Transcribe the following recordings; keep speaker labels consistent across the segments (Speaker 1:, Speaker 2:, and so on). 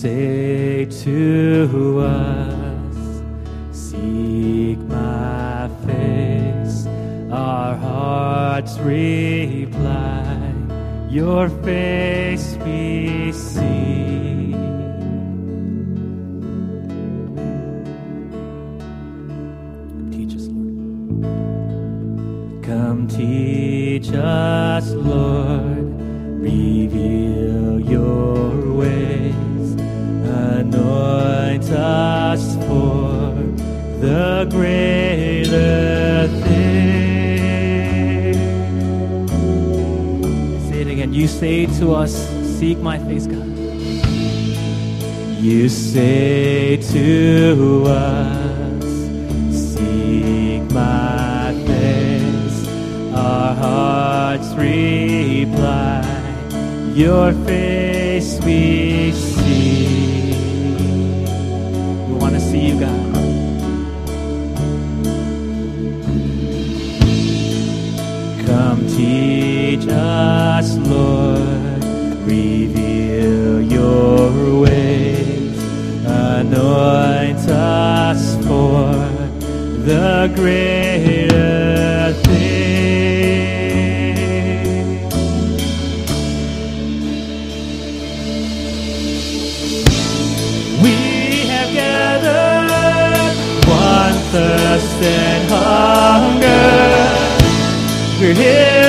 Speaker 1: say to us, Seek my face. Our hearts reply, Your face we see. Teach us, Lord. Come teach us, Lord. Say to us, Seek my face, God. You say to us, Seek my face. Our hearts reply, Your face we see. We want to see you, God. Greater thing. We have gathered one thirst and hunger. We're here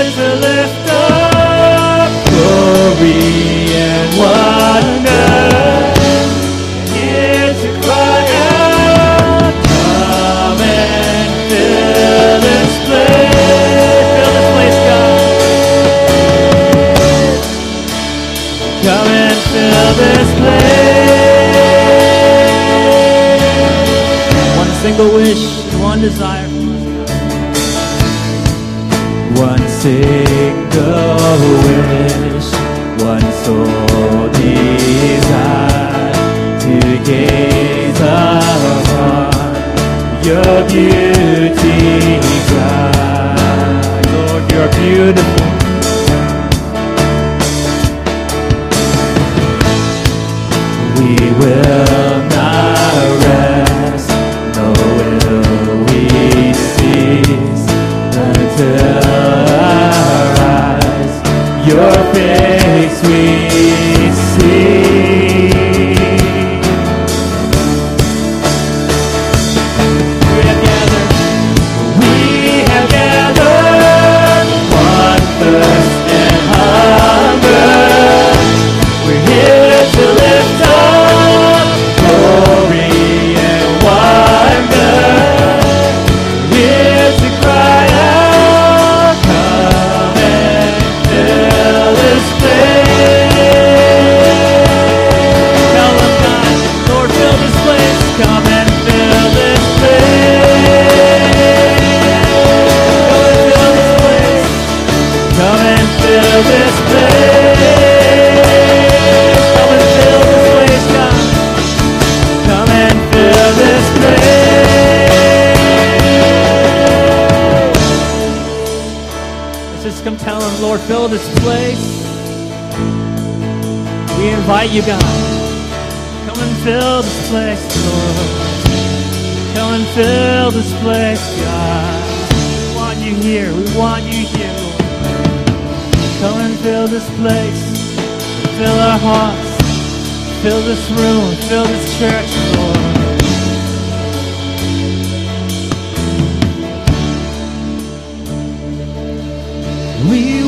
Speaker 1: We will fill this place. We invite you, God. Come and fill this place, Lord. Come and fill this place, God. We want you here. We want you here. Come and fill this place. Fill our hearts. Fill this room. Fill this church, Lord. We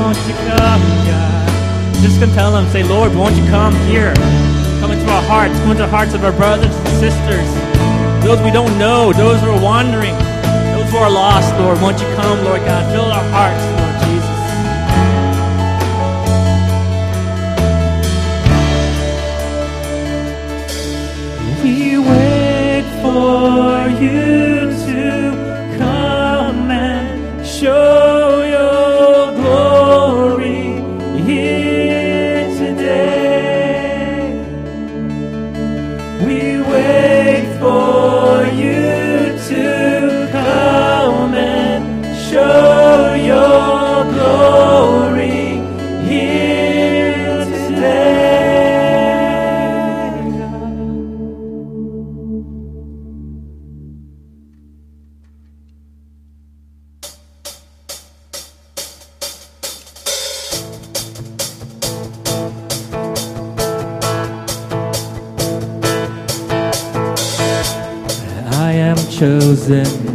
Speaker 1: won't you come, God? Just gonna tell them, say, Lord, won't you come here? Come into our hearts, come into the hearts of our brothers and sisters, those we don't know, those who are wandering, those who are lost, Lord, won't you come, Lord God? Fill our hearts, Lord Jesus. We wait for you to come and show. in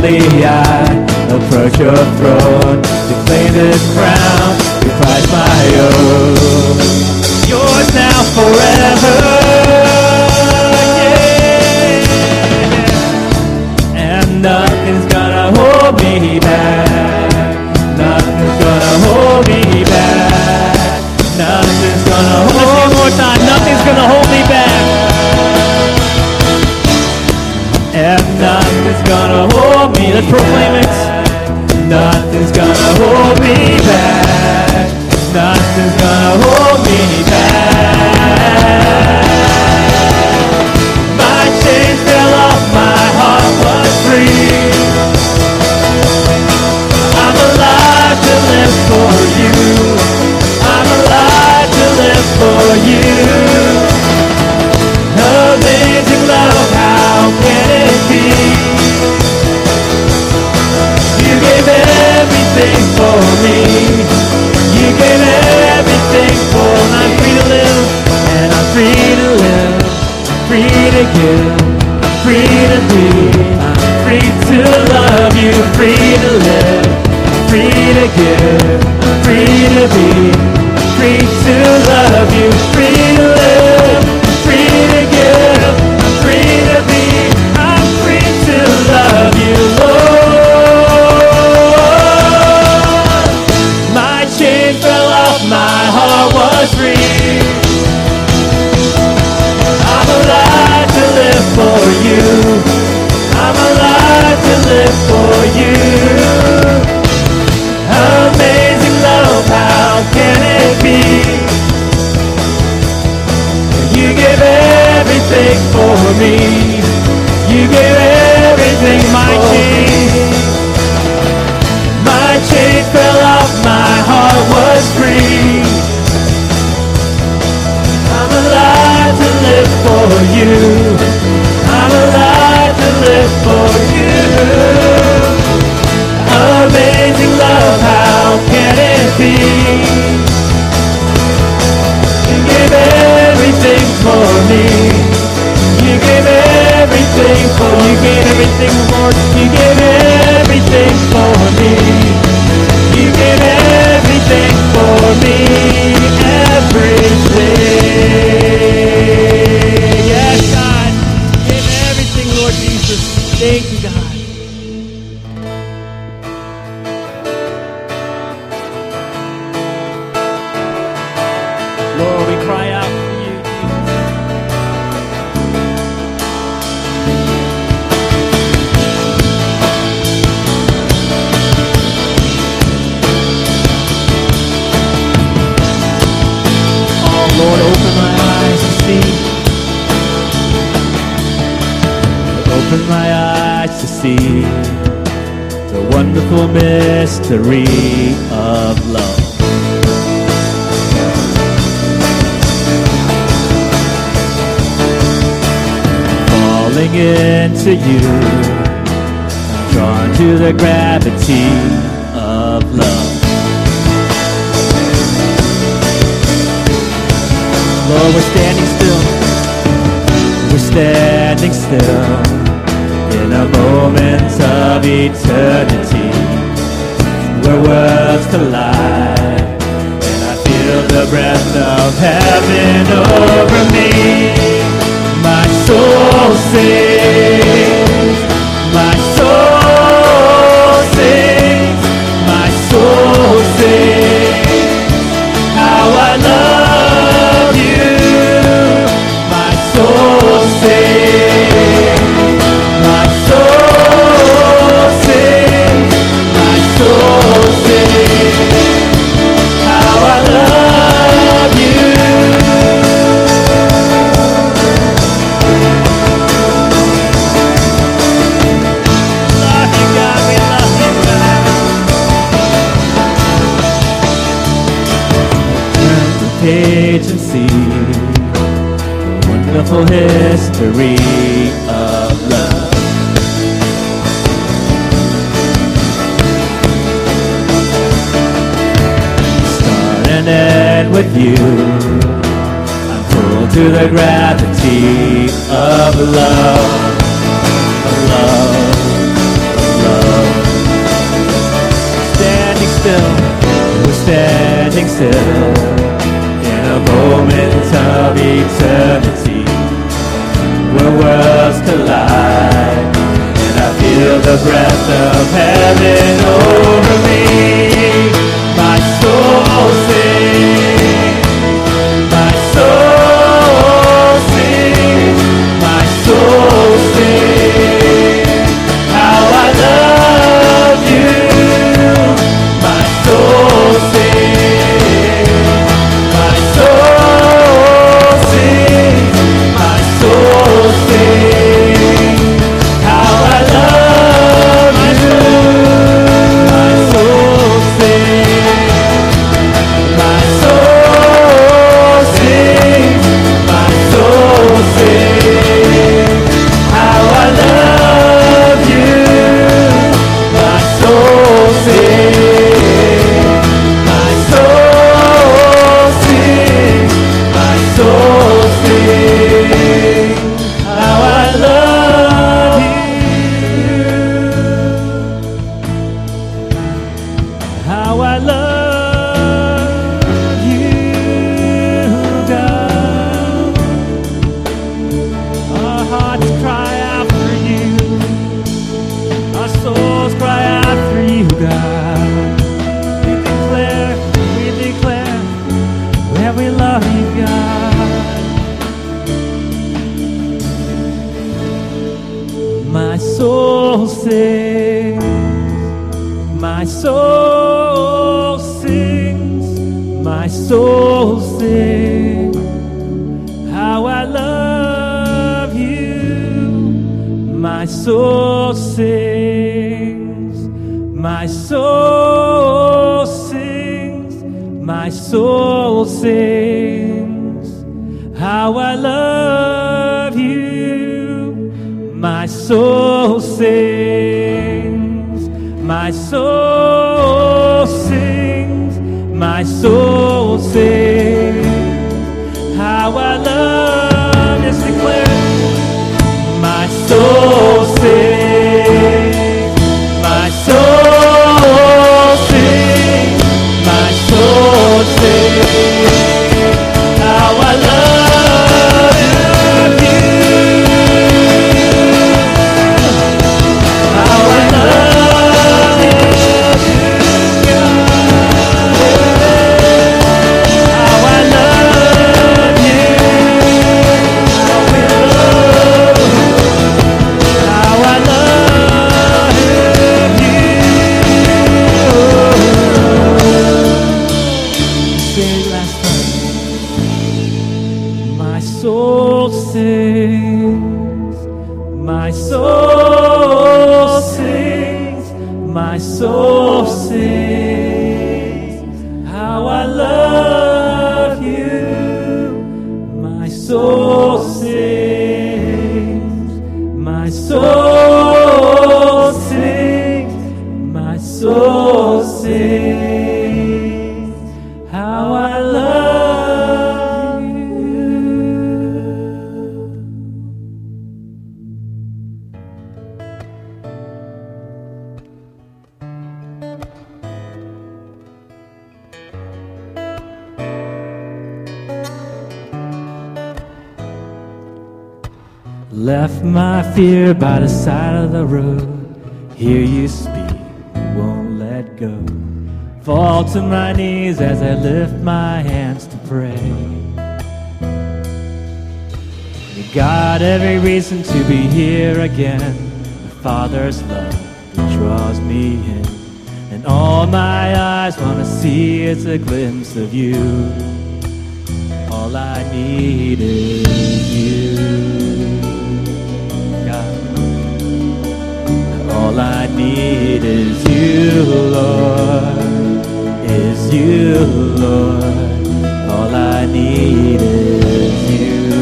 Speaker 1: boldly I approach your throne to claim this crown, to pride my own. Yours now forever. And. Nothing's gonna hold me back. Nothing's gonna hold me back. Nothing's gonna hold me back. have nothing's gonna hold me. Let's proclaim it. Nothing's gonna hold me back. Nothing's gonna hold me back. My chains fell off, my heart was free. Everything, Lord. You give everything for me. You give everything for me. Mystery of love. falling into you, drawn to the gravity of love. Lord, we're standing still. We're standing still in a moment of eternity where worlds collide. And I feel the breath of heaven over me. My soul sings. Still in a moment of eternity where worlds collide. And I feel the breath of heaven over me. Sings. My soul sings, my soul sings, how I love you. My soul sings, my soul sings, my soul sings, how I love you. My soul sings, my soul sings, my soul sings. How I love, just declare, it. my soul fear by the side of the road. Hear you speak, won't let go. Fall to my knees as I lift my hands to pray. You got every reason to be here again. The Father's love that draws me in. And all my eyes want to see is a glimpse of you. All I need is you. All I need is you, Lord. Is you, Lord. All I need is you.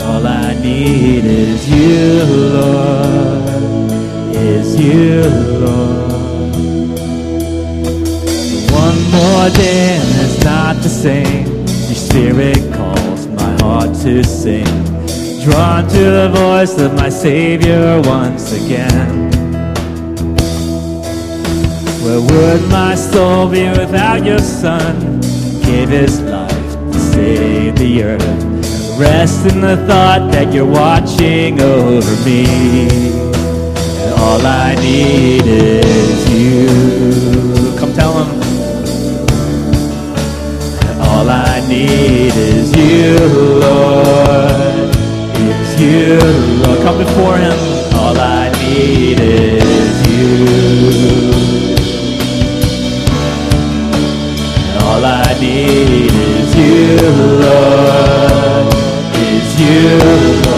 Speaker 1: All I need is you, Lord. Is you, Lord. One more day and it's not the same. Your spirit calls my heart to sing. Drawn to the voice of my Savior once again. Where would my soul be without your Son? Gave his life to save the earth. Rest in the thought that you're watching over me. And all I need is you. Come tell him. All I need is you, Lord. You. Come before Him. All I need is you. All I need is you, Lord. Is you.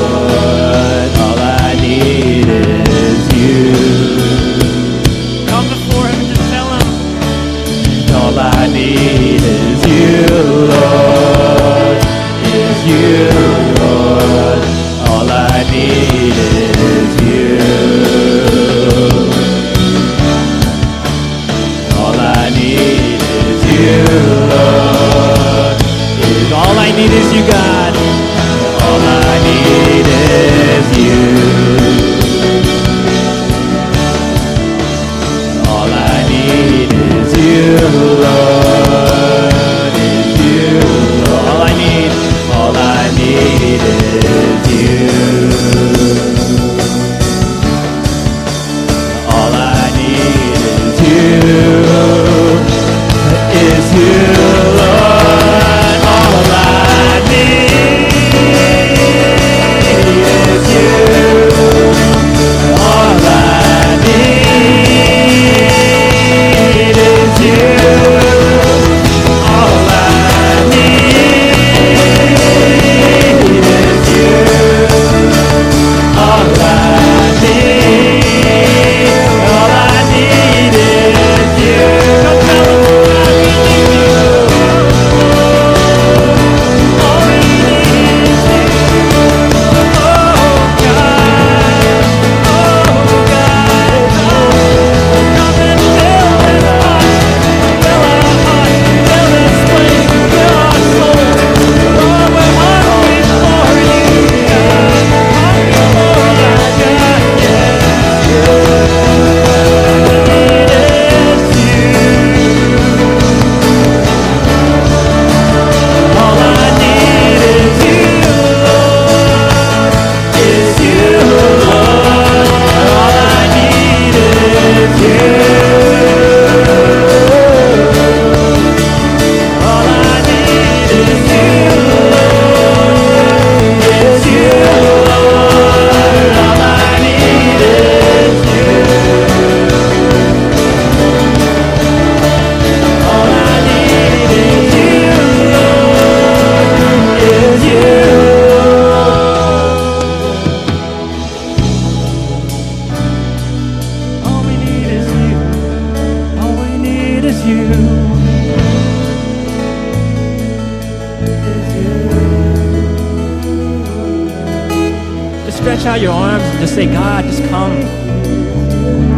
Speaker 1: Stretch out your arms and just say, God, just come.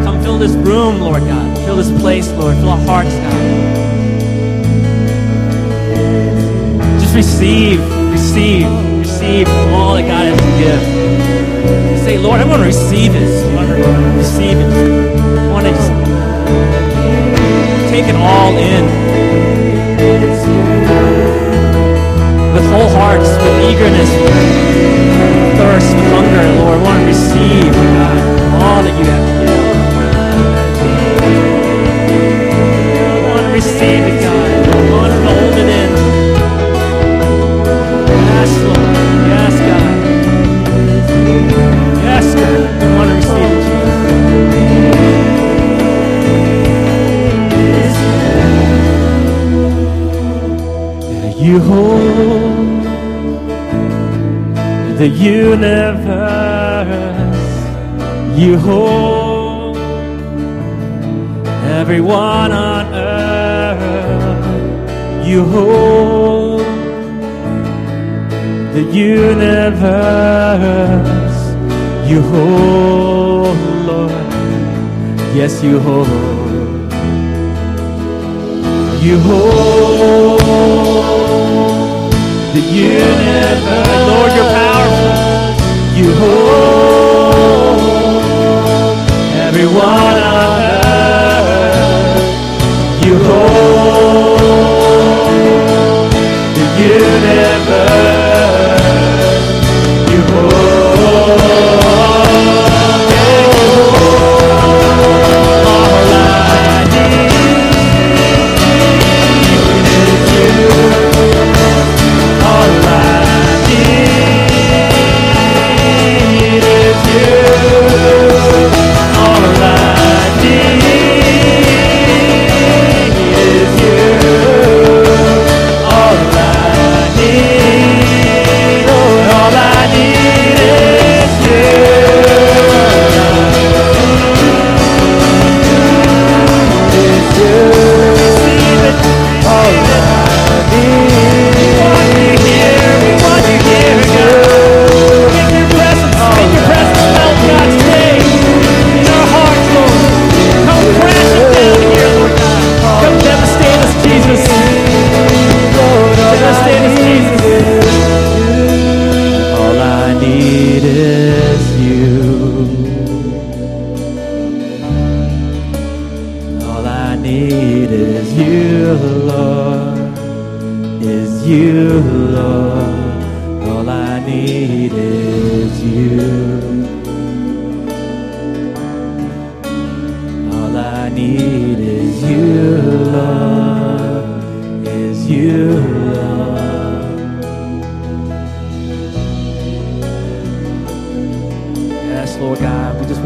Speaker 1: Come fill this room, Lord God. Fill this place, Lord. Fill our hearts, God. Just receive, receive, receive all that God has to give. Say, Lord, I want to receive this. I want to receive it. I want to just take it all in. With hearts, with eagerness, thirst, with hunger, Lord. I want to receive, God, all that you have to give. Universe. You hold everyone on earth. You hold the universe. You hold, Lord. Yes, you hold. You hold the universe. Lord, you're powerful. You hold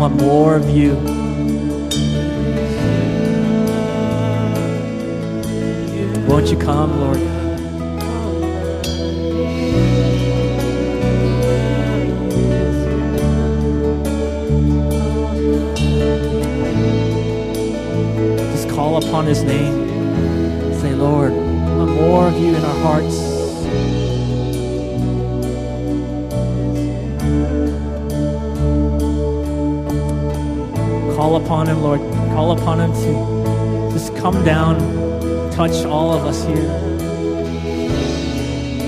Speaker 1: want more of you. Won't you come, Lord? Just call upon his name. Say, Lord, I want more of you in our hearts. Upon him, Lord. Call upon him to just come down, touch all of us here.